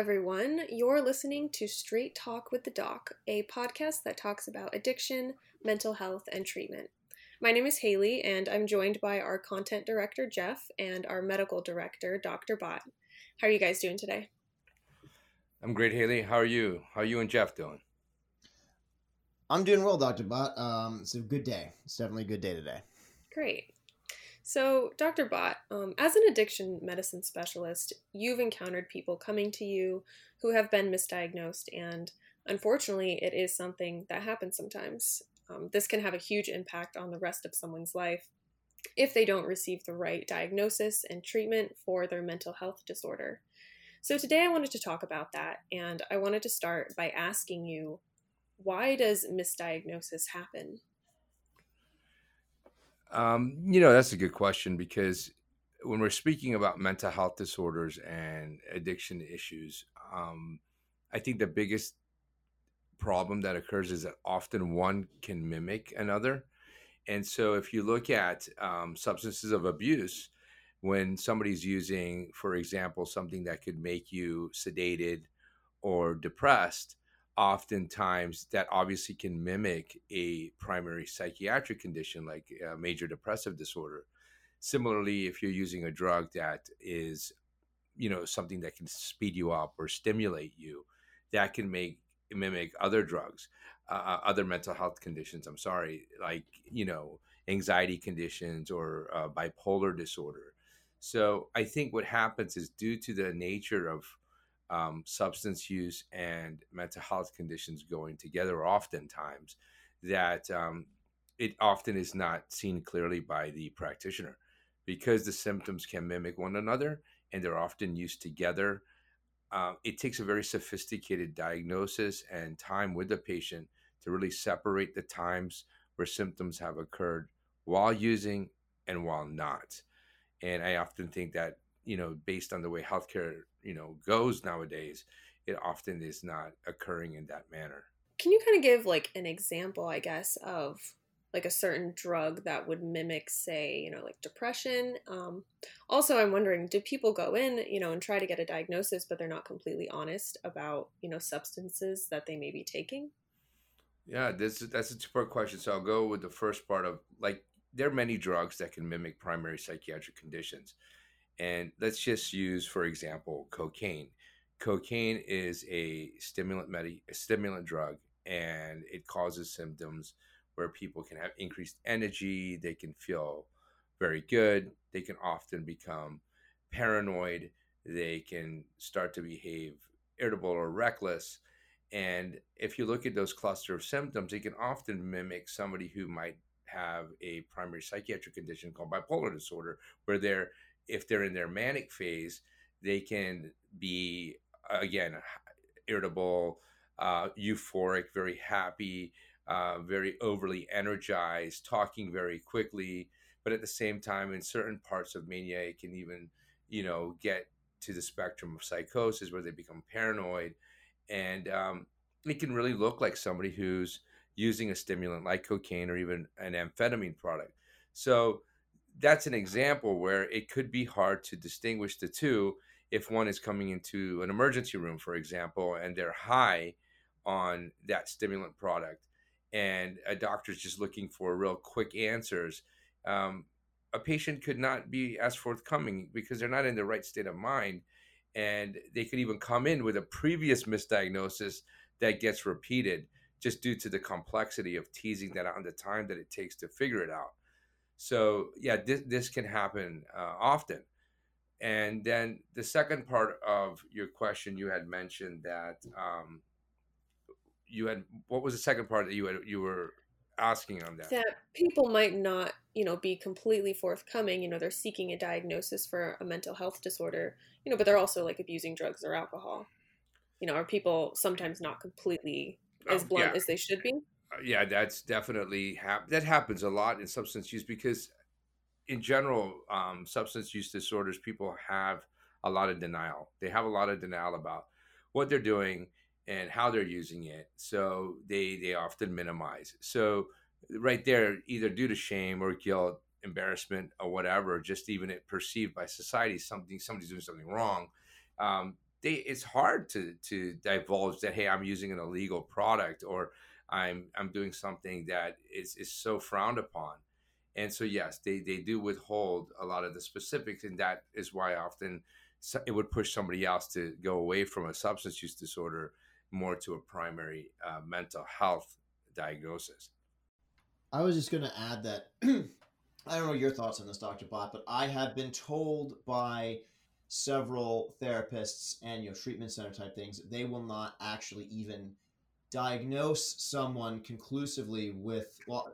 everyone. You're listening to Straight Talk with the Doc, a podcast that talks about addiction, mental health, and treatment. My name is Haley, and I'm joined by our content director, Jeff, and our medical director, Dr. Bott. How are you guys doing today? I'm great, Haley. How are you? How are you and Jeff doing? I'm doing well, Dr. Bott. Um, it's a good day. It's definitely a good day today. Great. So, Dr. Bott, um, as an addiction medicine specialist, you've encountered people coming to you who have been misdiagnosed, and unfortunately, it is something that happens sometimes. Um, this can have a huge impact on the rest of someone's life if they don't receive the right diagnosis and treatment for their mental health disorder. So, today I wanted to talk about that, and I wanted to start by asking you why does misdiagnosis happen? Um, you know, that's a good question because when we're speaking about mental health disorders and addiction issues, um, I think the biggest problem that occurs is that often one can mimic another. And so if you look at um, substances of abuse, when somebody's using, for example, something that could make you sedated or depressed, oftentimes that obviously can mimic a primary psychiatric condition like major depressive disorder. Similarly, if you're using a drug that is, you know, something that can speed you up or stimulate you, that can make mimic other drugs, uh, uh other mental health conditions. I'm sorry, like you know, anxiety conditions or uh, bipolar disorder. So I think what happens is due to the nature of um, substance use and mental health conditions going together oftentimes that um, it often is not seen clearly by the practitioner because the symptoms can mimic one another and they're often used together. Uh, it takes a very sophisticated diagnosis and time with the patient to really separate the times where symptoms have occurred while using and while not. And i often think that you know based on the way healthcare you know goes nowadays it often is not occurring in that manner. Can you kind of give like an example i guess of like a certain drug that would mimic say you know like depression? Um, also i'm wondering do people go in you know and try to get a diagnosis but they're not completely honest about you know substances that they may be taking? Yeah this that's a two-part question so i'll go with the first part of like there are many drugs that can mimic primary psychiatric conditions and let's just use, for example, cocaine. Cocaine is a stimulant medi- a stimulant drug, and it causes symptoms where people can have increased energy. They can feel very good. They can often become paranoid. They can start to behave irritable or reckless. And if you look at those cluster of symptoms, it can often mimic somebody who might have a primary psychiatric condition called bipolar disorder, where they're if they're in their manic phase, they can be again irritable, uh, euphoric, very happy, uh, very overly energized, talking very quickly. But at the same time, in certain parts of mania, it can even, you know, get to the spectrum of psychosis where they become paranoid, and um, it can really look like somebody who's using a stimulant like cocaine or even an amphetamine product. So that's an example where it could be hard to distinguish the two if one is coming into an emergency room, for example, and they're high on that stimulant product, and a doctor's just looking for real quick answers. Um, a patient could not be as forthcoming because they're not in the right state of mind, and they could even come in with a previous misdiagnosis that gets repeated just due to the complexity of teasing that out and the time that it takes to figure it out. So yeah, this this can happen uh, often. And then the second part of your question, you had mentioned that um, you had what was the second part that you had you were asking on that? That people might not, you know, be completely forthcoming. You know, they're seeking a diagnosis for a mental health disorder. You know, but they're also like abusing drugs or alcohol. You know, are people sometimes not completely as oh, blunt yeah. as they should be? Yeah, that's definitely hap- that happens a lot in substance use because, in general, um, substance use disorders people have a lot of denial. They have a lot of denial about what they're doing and how they're using it. So they they often minimize. So right there, either due to shame or guilt, embarrassment, or whatever, just even it perceived by society something somebody's doing something wrong. Um, they it's hard to to divulge that hey i'm using an illegal product or i'm i'm doing something that is is so frowned upon. And so yes they they do withhold a lot of the specifics and that is why often it would push somebody else to go away from a substance use disorder more to a primary uh, mental health diagnosis. I was just going to add that i don't know your thoughts on this dr bott but i have been told by several therapists and you know treatment center type things they will not actually even diagnose someone conclusively with well,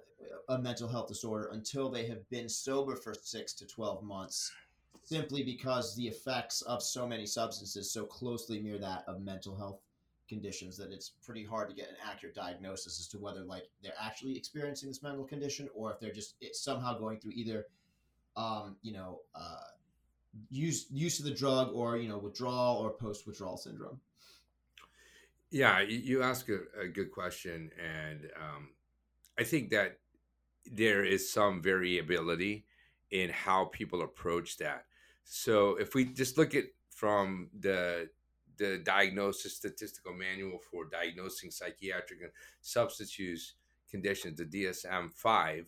a mental health disorder until they have been sober for 6 to 12 months simply because the effects of so many substances so closely mirror that of mental health conditions that it's pretty hard to get an accurate diagnosis as to whether like they're actually experiencing this mental condition or if they're just somehow going through either um, you know uh, use use of the drug or you know withdrawal or post withdrawal syndrome yeah you ask a, a good question and um, i think that there is some variability in how people approach that. So if we just look at from the the diagnosis statistical manual for diagnosing psychiatric and substance use conditions the dsm-5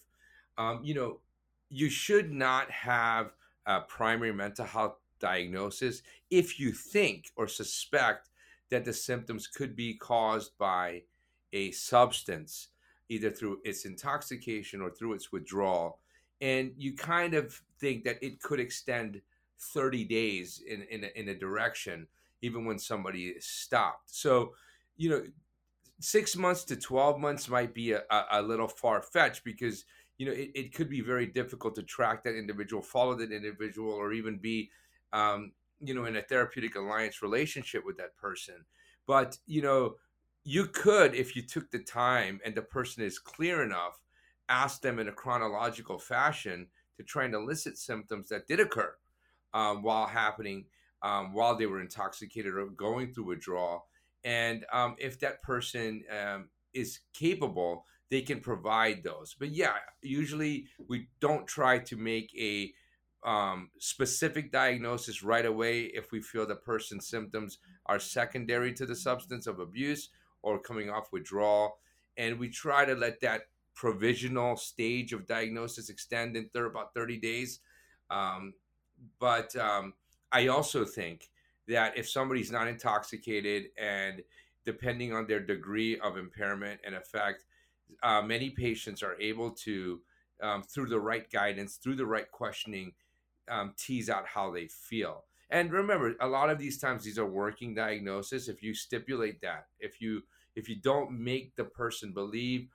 um, you know you should not have a primary mental health diagnosis if you think or suspect that the symptoms could be caused by a substance, either through its intoxication or through its withdrawal. And you kind of think that it could extend 30 days in, in, a, in a direction, even when somebody is stopped. So, you know, six months to 12 months might be a, a, little far fetched because you know, it, it could be very difficult to track that individual, follow that individual, or even be, um, you know, in a therapeutic alliance relationship with that person. But, you know, you could, if you took the time and the person is clear enough, ask them in a chronological fashion to try and elicit symptoms that did occur um, while happening, um, while they were intoxicated or going through withdrawal. And um, if that person um, is capable, they can provide those. But yeah, usually we don't try to make a um, specific diagnosis right away if we feel the person's symptoms are secondary to the substance of abuse or coming off withdrawal. And we try to let that provisional stage of diagnosis extend in th- about 30 days. Um, but um, I also think that if somebody's not intoxicated and depending on their degree of impairment and effect, uh, many patients are able to, um, through the right guidance, through the right questioning, um, tease out how they feel. And remember, a lot of these times these are working diagnoses. If you stipulate that, if you if you don't make the person believe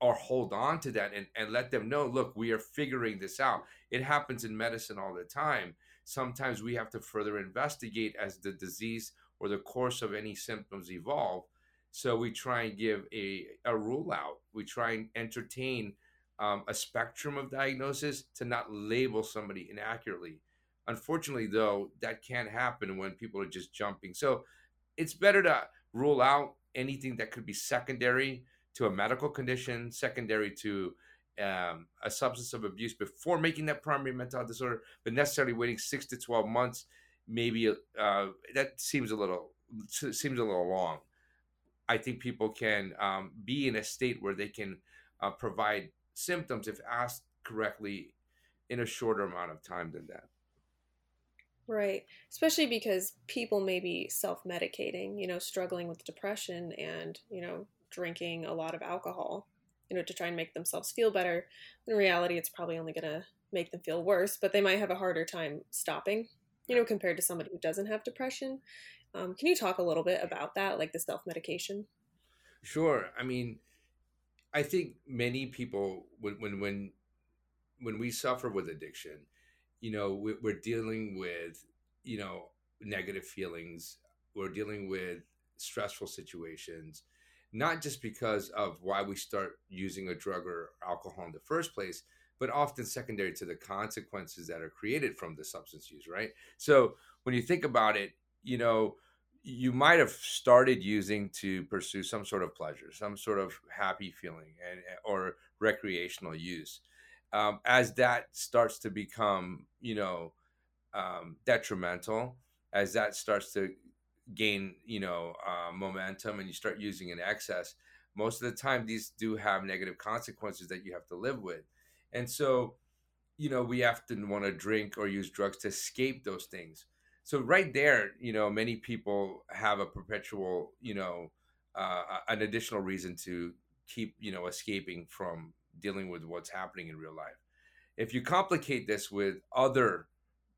or hold on to that and, and let them know, look, we are figuring this out. It happens in medicine all the time. Sometimes we have to further investigate as the disease or the course of any symptoms evolve so we try and give a, a rule out. We try and entertain um, a spectrum of diagnosis to not label somebody inaccurately. Unfortunately, though, that can't happen when people are just jumping. So it's better to rule out anything that could be secondary to a medical condition, secondary to um, a substance of abuse before making that primary mental disorder, but necessarily waiting six to 12 months, maybe uh, that seems a little seems a little long. I think people can um, be in a state where they can uh, provide symptoms if asked correctly in a shorter amount of time than that. Right. Especially because people may be self medicating, you know, struggling with depression and, you know, drinking a lot of alcohol, you know, to try and make themselves feel better. In reality, it's probably only going to make them feel worse, but they might have a harder time stopping, you know, compared to somebody who doesn't have depression. Um, can you talk a little bit about that, like the self medication? Sure. I mean, I think many people when when when when we suffer with addiction, you know, we're dealing with you know negative feelings. We're dealing with stressful situations, not just because of why we start using a drug or alcohol in the first place, but often secondary to the consequences that are created from the substance use, right? So when you think about it, you know, you might have started using to pursue some sort of pleasure, some sort of happy feeling, and or recreational use. Um, as that starts to become, you know, um, detrimental, as that starts to gain you know uh, momentum and you start using in excess most of the time these do have negative consequences that you have to live with and so you know we often want to drink or use drugs to escape those things so right there you know many people have a perpetual you know uh, an additional reason to keep you know escaping from dealing with what's happening in real life. If you complicate this with other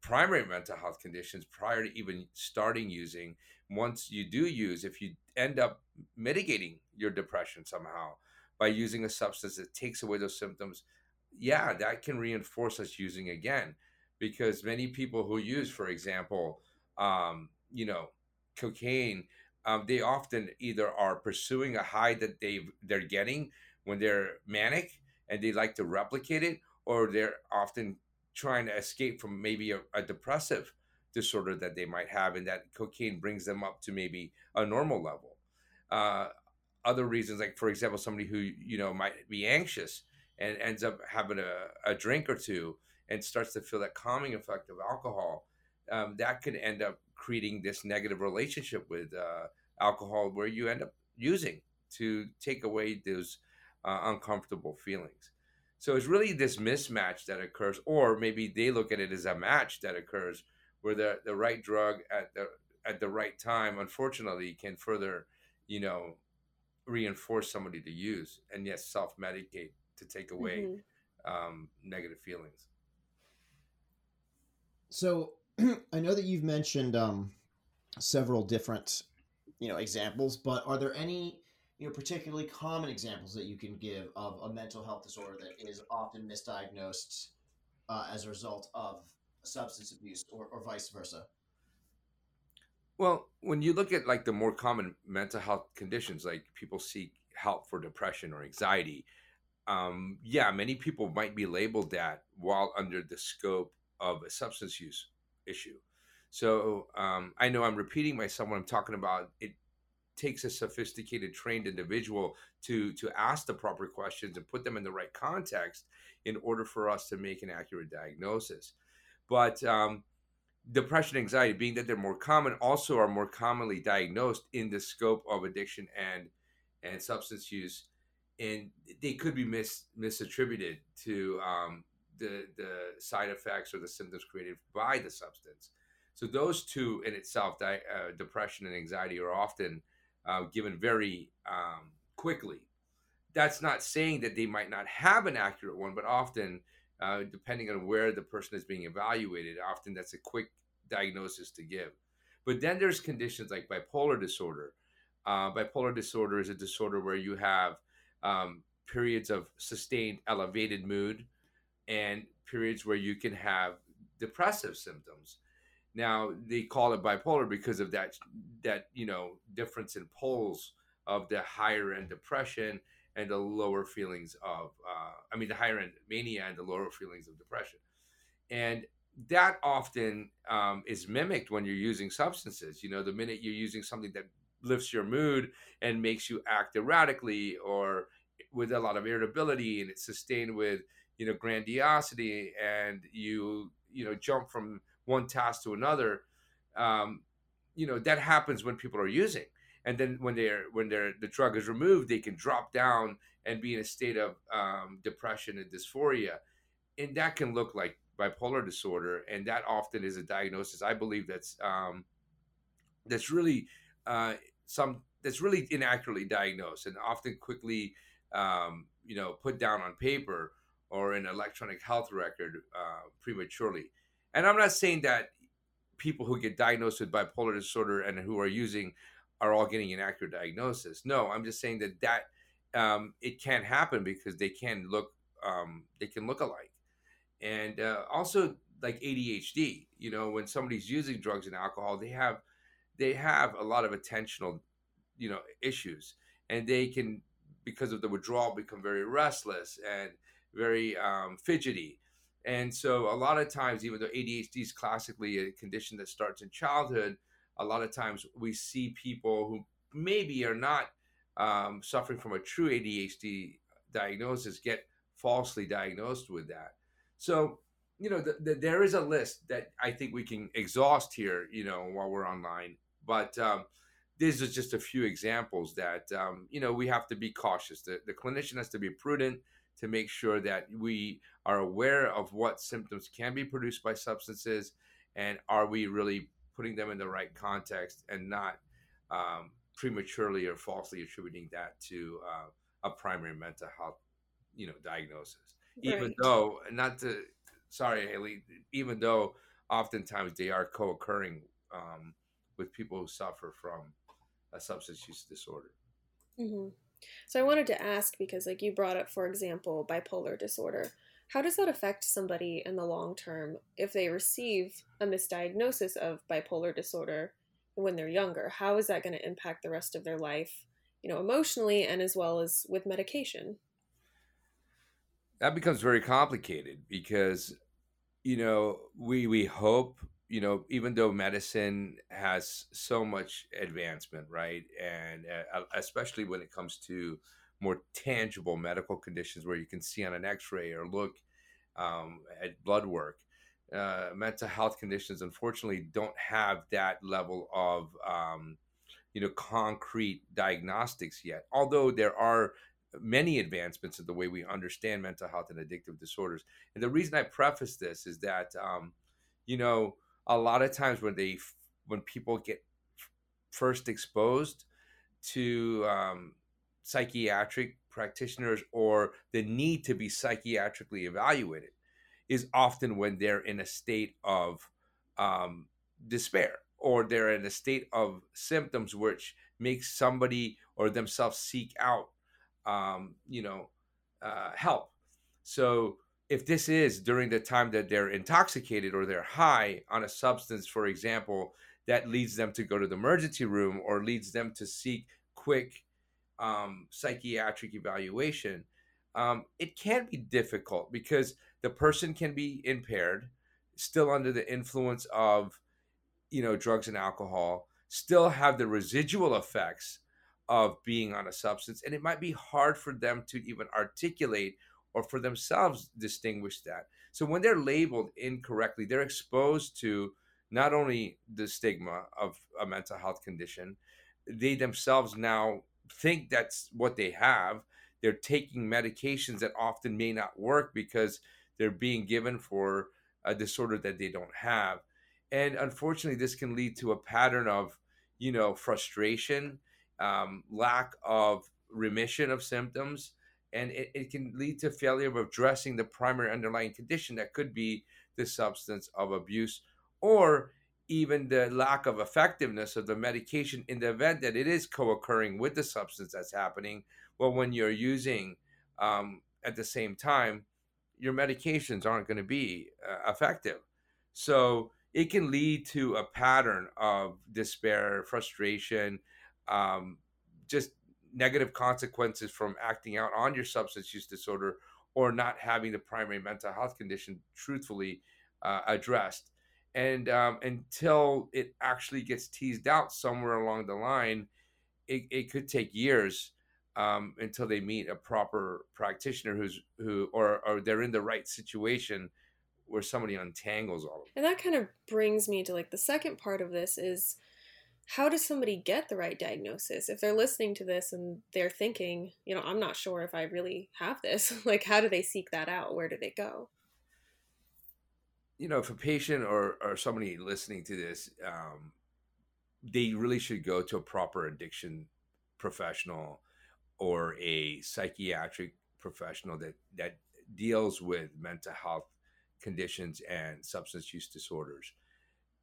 primary mental health conditions prior to even starting using once you do use if you end up mitigating your depression somehow by using a substance that takes away those symptoms yeah that can reinforce us using again because many people who use for example um, you know cocaine um, they often either are pursuing a high that they they're getting when they're manic and they like to replicate it or they're often trying to escape from maybe a, a depressive disorder that they might have, and that cocaine brings them up to maybe a normal level. Uh, other reasons, like for example, somebody who you know might be anxious and ends up having a, a drink or two and starts to feel that calming effect of alcohol, um, that could end up creating this negative relationship with uh, alcohol, where you end up using to take away those uh, uncomfortable feelings. So it's really this mismatch that occurs, or maybe they look at it as a match that occurs where the, the right drug at the at the right time, unfortunately, can further, you know, reinforce somebody to use and yes, self medicate to take away mm-hmm. um, negative feelings. So I know that you've mentioned um, several different, you know, examples, but are there any you know particularly common examples that you can give of a mental health disorder that is often misdiagnosed uh, as a result of substance abuse or, or vice versa? Well when you look at like the more common mental health conditions like people seek help for depression or anxiety um, yeah many people might be labeled that while under the scope of a substance use issue. So um, i know i'm repeating myself when i'm talking about it takes a sophisticated trained individual to to ask the proper questions and put them in the right context in order for us to make an accurate diagnosis. But um, depression anxiety being that they're more common also are more commonly diagnosed in the scope of addiction and and substance use. And they could be mis misattributed to um, the the side effects or the symptoms created by the substance so those two in itself di- uh, depression and anxiety are often uh, given very um, quickly. That's not saying that they might not have an accurate one, but often, uh, depending on where the person is being evaluated, often that's a quick diagnosis to give. But then there's conditions like bipolar disorder. Uh, bipolar disorder is a disorder where you have um, periods of sustained elevated mood and periods where you can have depressive symptoms. Now they call it bipolar because of that that you know difference in poles of the higher end depression and the lower feelings of uh, I mean the higher end mania and the lower feelings of depression, and that often um, is mimicked when you're using substances. You know, the minute you're using something that lifts your mood and makes you act erratically or with a lot of irritability, and it's sustained with you know grandiosity, and you you know jump from one task to another um, you know that happens when people are using. And then when they're when they're the drug is removed they can drop down and be in a state of um, depression and dysphoria. And that can look like bipolar disorder and that often is a diagnosis i believe that's um, that's really uh, some that's really inaccurately diagnosed and often quickly um, you know put down on paper or an electronic health record uh, prematurely and I'm not saying that people who get diagnosed with bipolar disorder and who are using are all getting an accurate diagnosis. No, I'm just saying that that um, it can happen because they can look um, they can look alike, and uh, also like ADHD. You know, when somebody's using drugs and alcohol, they have they have a lot of attentional you know issues, and they can because of the withdrawal become very restless and very um, fidgety and so a lot of times, even though ADHD is classically a condition that starts in childhood, a lot of times we see people who maybe are not um, suffering from a true ADHD diagnosis get falsely diagnosed with that. So, you know, the, the, there is a list that I think we can exhaust here, you know, while we're online But um, these are just a few examples that um, you know we have to be cautious. The, the clinician has to be prudent to make sure that we are aware of what symptoms can be produced by substances, and are we really putting them in the right context and not um, prematurely or falsely attributing that to uh, a primary mental health, you know, diagnosis. Right. Even though, not to, sorry, Haley, even though oftentimes they are co-occurring um, with people who suffer from a substance use disorder. Mm-hmm. So I wanted to ask because, like you brought up, for example, bipolar disorder. How does that affect somebody in the long term if they receive a misdiagnosis of bipolar disorder when they're younger? How is that going to impact the rest of their life, you know, emotionally and as well as with medication? That becomes very complicated because, you know, we we hope you know, even though medicine has so much advancement, right, and uh, especially when it comes to more tangible medical conditions where you can see on an X-ray or look um, at blood work, uh, mental health conditions unfortunately don't have that level of um, you know concrete diagnostics yet. Although there are many advancements in the way we understand mental health and addictive disorders, and the reason I preface this is that um, you know a lot of times when they when people get first exposed to um, psychiatric practitioners or the need to be psychiatrically evaluated is often when they're in a state of um, despair or they're in a state of symptoms which makes somebody or themselves seek out um, you know uh, help. So if this is during the time that they're intoxicated or they're high on a substance, for example, that leads them to go to the emergency room or leads them to seek quick um, psychiatric evaluation, um, it can be difficult because the person can be impaired, still under the influence of, you know, drugs and alcohol, still have the residual effects of being on a substance, and it might be hard for them to even articulate or for themselves distinguish that. So when they're labeled incorrectly, they're exposed to not only the stigma of a mental health condition, they themselves now think that's what they have. They're taking medications that often may not work because they're being given for a disorder that they don't have. And unfortunately, this can lead to a pattern of, you know, frustration, um, lack of remission of symptoms, and it, it can lead to failure of addressing the primary underlying condition that could be the substance of abuse or even the lack of effectiveness of the medication in the event that it is co-occurring with the substance that's happening. Well when you're using um, at the same time your medications aren't going to be uh, effective. So it can lead to a pattern of despair frustration um, just negative consequences from acting out on your substance use disorder or not having the primary mental health condition truthfully uh, addressed. And um, until it actually gets teased out somewhere along the line, it, it could take years um, until they meet a proper practitioner who's who or, or they're in the right situation where somebody untangles all of it. And that kind of brings me to like the second part of this is how does somebody get the right diagnosis? If they're listening to this and they're thinking you know i'm not sure if i really have this like how do they seek that out? Where do they go? You know if a patient or, or somebody listening to this um, they really should go to a proper addiction professional or a psychiatric professional that that deals with mental health conditions and substance use disorders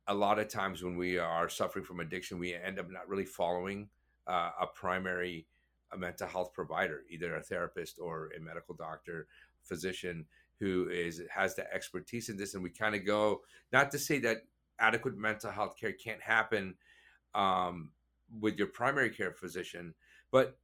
a lot of times when we are suffering from addiction, we end up not really following uh, a primary a mental health provider, either a therapist or a medical doctor, physician who is has the expertise in this. And we kind of go, not to say that adequate mental health care can't happen um, with your primary care physician, but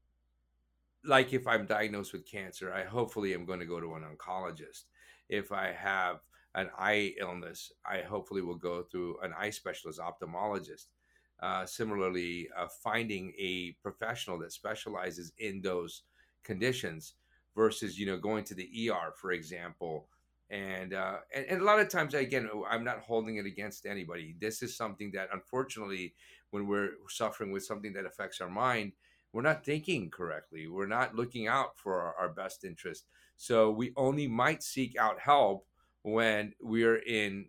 like if I'm diagnosed with cancer, I hopefully am going to go to an oncologist. If I have an eye illness, I hopefully will go through an eye specialist, ophthalmologist. Uh, similarly, uh, finding a professional that specializes in those conditions versus you know going to the ER, for example. And, uh, and and a lot of times, again, I'm not holding it against anybody. This is something that, unfortunately, when we're suffering with something that affects our mind, we're not thinking correctly. We're not looking out for our, our best interest. So we only might seek out help when we're in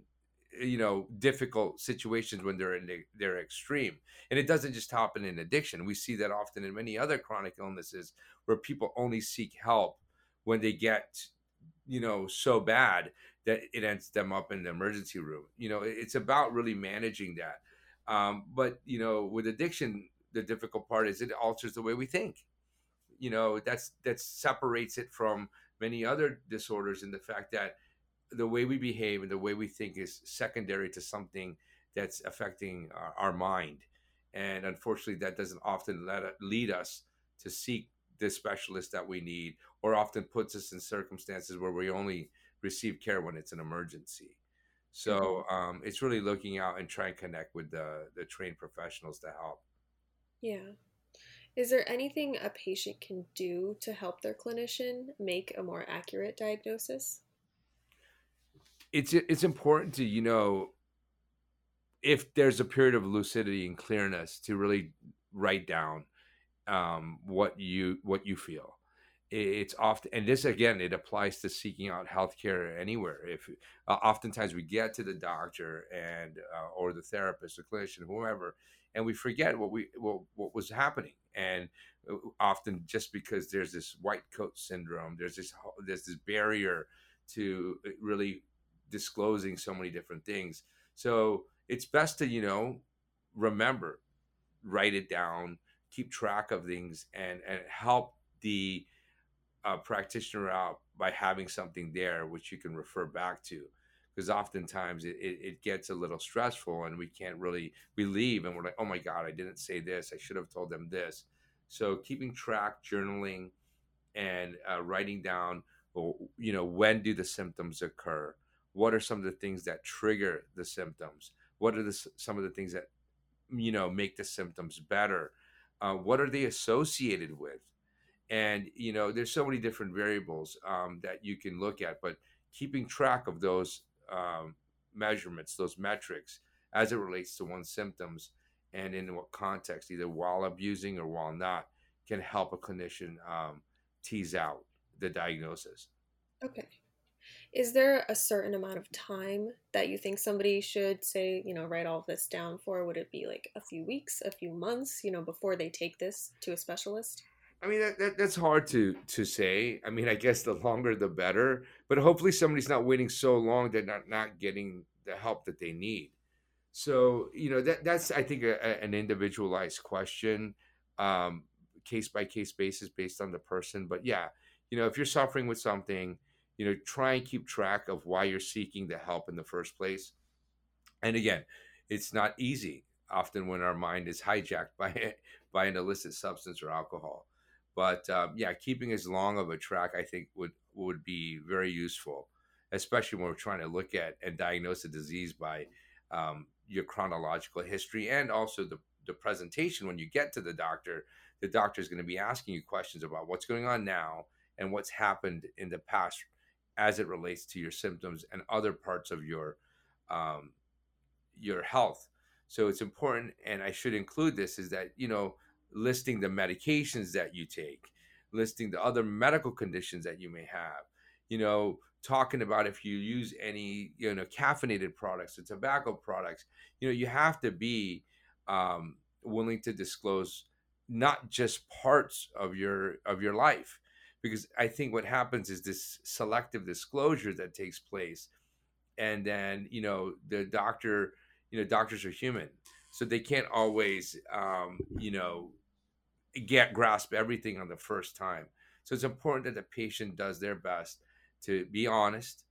you know difficult situations when they're in the, they're extreme. And it doesn't just happen in addiction. We see that often in many other chronic illnesses where people only seek help when they get you know so bad that it ends them up in the emergency room. You know it's about really managing that. Um, but you know with addiction the difficult part is it alters the way we think. You know that's that separates it from many other disorders in the fact that the way we behave and the way we think is secondary to something that's affecting our, our mind. And unfortunately that doesn't often let lead us to seek the specialist that we need or often puts us in circumstances where we only receive care when it's an emergency. So mm-hmm. um, it's really looking out and trying to connect with the, the trained professionals to help. Yeah. Is there anything a patient can do to help their clinician make a more accurate diagnosis it's it's important to you know if there's a period of lucidity and clearness to really write down um, what you what you feel. It's often and this again it applies to seeking out healthcare anywhere. If uh, oftentimes we get to the doctor and uh, or the therapist the clinician whoever and we forget what we what, what was happening. And uh, often just because there's this white coat syndrome there's this there's this barrier to uh, really disclosing so many different things. So it's best to, you know, remember, write it down, keep track of things, and, and help the uh, practitioner out by having something there which you can refer back to. Because oftentimes it, it, it, gets a little stressful and we can't really, we leave and we're like, oh my God, I didn't say this. I should have told them this. So keeping track, journaling, and uh, writing down, you know, when do the symptoms occur? What are some of the things that trigger the symptoms? What are the, some of the things that you know make the symptoms better? Uh, what are they associated with? And you know there's so many different variables um, that you can look at but keeping track of those um, measurements those metrics as it relates to one's symptoms and in what context either while abusing or while not can help a clinician um, tease out the diagnosis. Okay is there a certain amount of time that you think somebody should say, you know, write all this down for? Would it be like a few weeks, a few months, you know, before they take this to a specialist? I mean, that, that, that's hard to to say. I mean, I guess the longer the better. But hopefully, somebody's not waiting so long they're not not getting the help that they need. So you know that that's I think a, a, an individualized question, um, case by case basis based on the person. But yeah, you know, if you're suffering with something you know try and keep track of why you're seeking the help in the first place. And again it's not easy often when our mind is hijacked by by an illicit substance or alcohol. But um, yeah keeping as long of a track i think would would be very useful especially when we're trying to look at and diagnose a disease by um, your chronological history and also the, the presentation. When you get to the doctor the doctor is going to be asking you questions about what's going on now and what's happened in the past as it relates to your symptoms and other parts of your um, your health. So it's important, and I should include this is that you know listing the medications that you take, listing the other medical conditions that you may have, you know, talking about if you use any you know caffeinated products or tobacco products, you know, you have to be um, willing to disclose not just parts of your of your life because I think what happens is this selective disclosure that takes place, and then you know the doctor, you know, doctors are human, so they can't always, um, you know, get grasp everything on the first time. So it's important that the patient does their best to be honest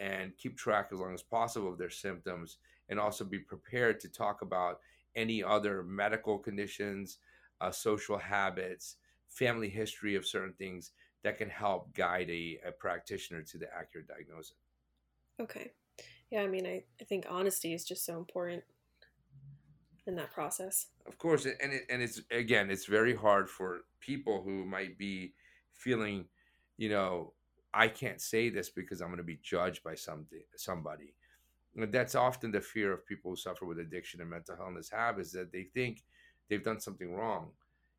and keep track as long as possible of their symptoms, and also be prepared to talk about any other medical conditions, uh, social habits, family history of certain things that can help guide a, a practitioner to the accurate diagnosis. Okay. Yeah, I mean, I, I think honesty is just so important in that process. Of course, and it, and it's again, it's very hard for people who might be feeling, you know, I can't say this because I'm going to be judged by something somebody, that's often the fear of people who suffer with addiction and mental illness have is that they think they've done something wrong.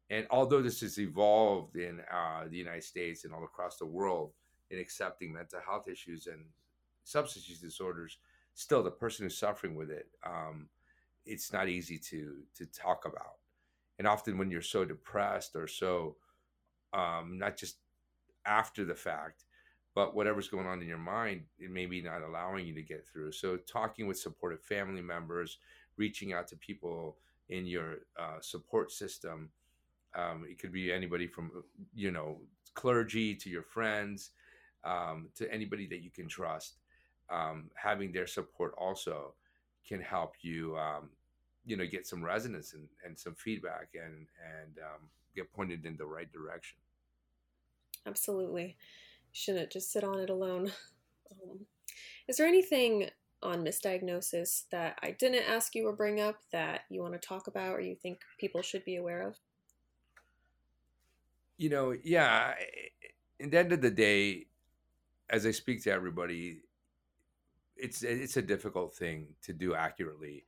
And although this has evolved in uh, the United States and all across the world in accepting mental health issues and substance use disorders, still the person who's suffering with it, um, it's not easy to to talk about. And often when you're so depressed or so um, not just after the fact, but whatever's going on in your mind, it may be not allowing you to get through. So, talking with supportive family members, reaching out to people in your uh, support system. Um, it could be anybody from, you know, clergy to your friends, um, to anybody that you can trust. Um, having their support also can help you, um, you know, get some resonance and, and some feedback and and um, get pointed in the right direction. Absolutely shouldn't just sit on it alone. Um, is there anything on misdiagnosis that I didn't ask you or bring up that you want to talk about or you think people should be aware of? You know, yeah. In the end of the day, as I speak to everybody, it's it's a difficult thing to do accurately.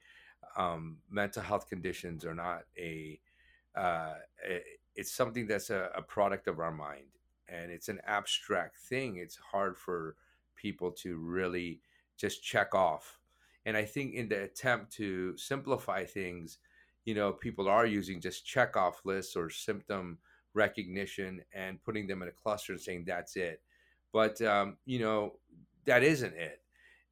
Um, mental health conditions are not a, uh, it's something that's a, a product of our mind and it's an abstract thing. It's hard for people to really just check off. And I think in the attempt to simplify things, you know, people are using just check off lists or symptom recognition and putting them in a cluster and saying that's it. But um, you know, that isn't it.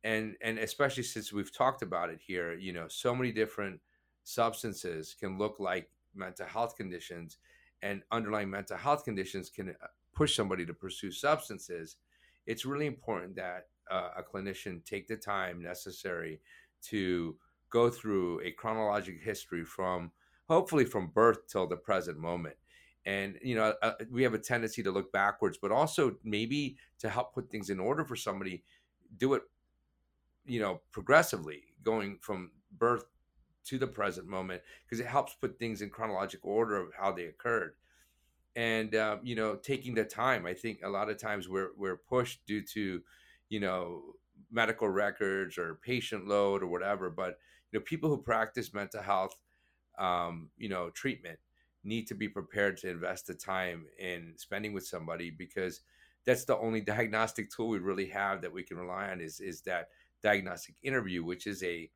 And and especially since we've talked about it here, you know, so many different substances can look like mental health conditions and underlying mental health conditions can uh, push somebody to pursue substances, it's really important that uh, a clinician take the time necessary to go through a chronological history from hopefully from birth till the present moment and you know uh, we have a tendency to look backwards but also maybe to help put things in order for somebody do it you know progressively going from birth to the present moment because it helps put things in chronological order of how they occurred. And uh, you know taking the time i think a lot of times we're we're pushed due to you know medical records or patient load or whatever but you know people who practice mental health um, you know treatment need to be prepared to invest the time in spending with somebody because that's the only diagnostic tool we really have that we can rely on is is that diagnostic interview which is a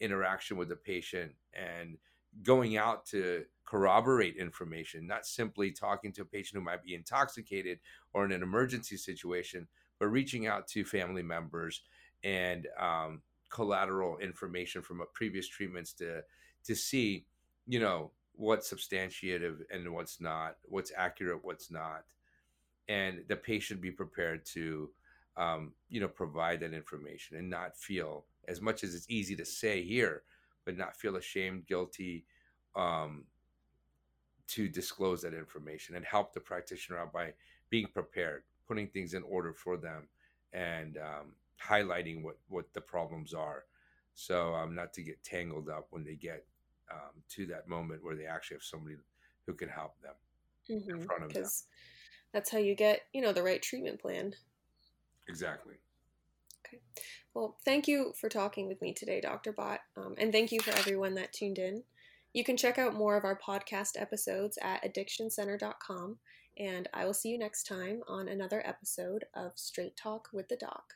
interaction with the patient and going out to corroborate information, not simply talking to a patient who might be intoxicated or in an emergency situation, but reaching out to family members and um, collateral information from previous treatments to to see, you know, what's substantiative and what's not, what's accurate, what's not, and the patient be prepared to, um, you know, provide that information and not feel as much as it's easy to say here, but not feel ashamed, guilty, um, to disclose that information and help the practitioner out by being prepared, putting things in order for them, and um, highlighting what what the problems are, so um, not to get tangled up when they get um, to that moment where they actually have somebody who can help them mm-hmm, in front of them. That's how you get you know the right treatment plan. Exactly. Okay. Well, thank you for talking with me today, Dr. Bott, um, and thank you for everyone that tuned in. You can check out more of our podcast episodes at addictioncenter.com, and I will see you next time on another episode of Straight Talk with the Doc.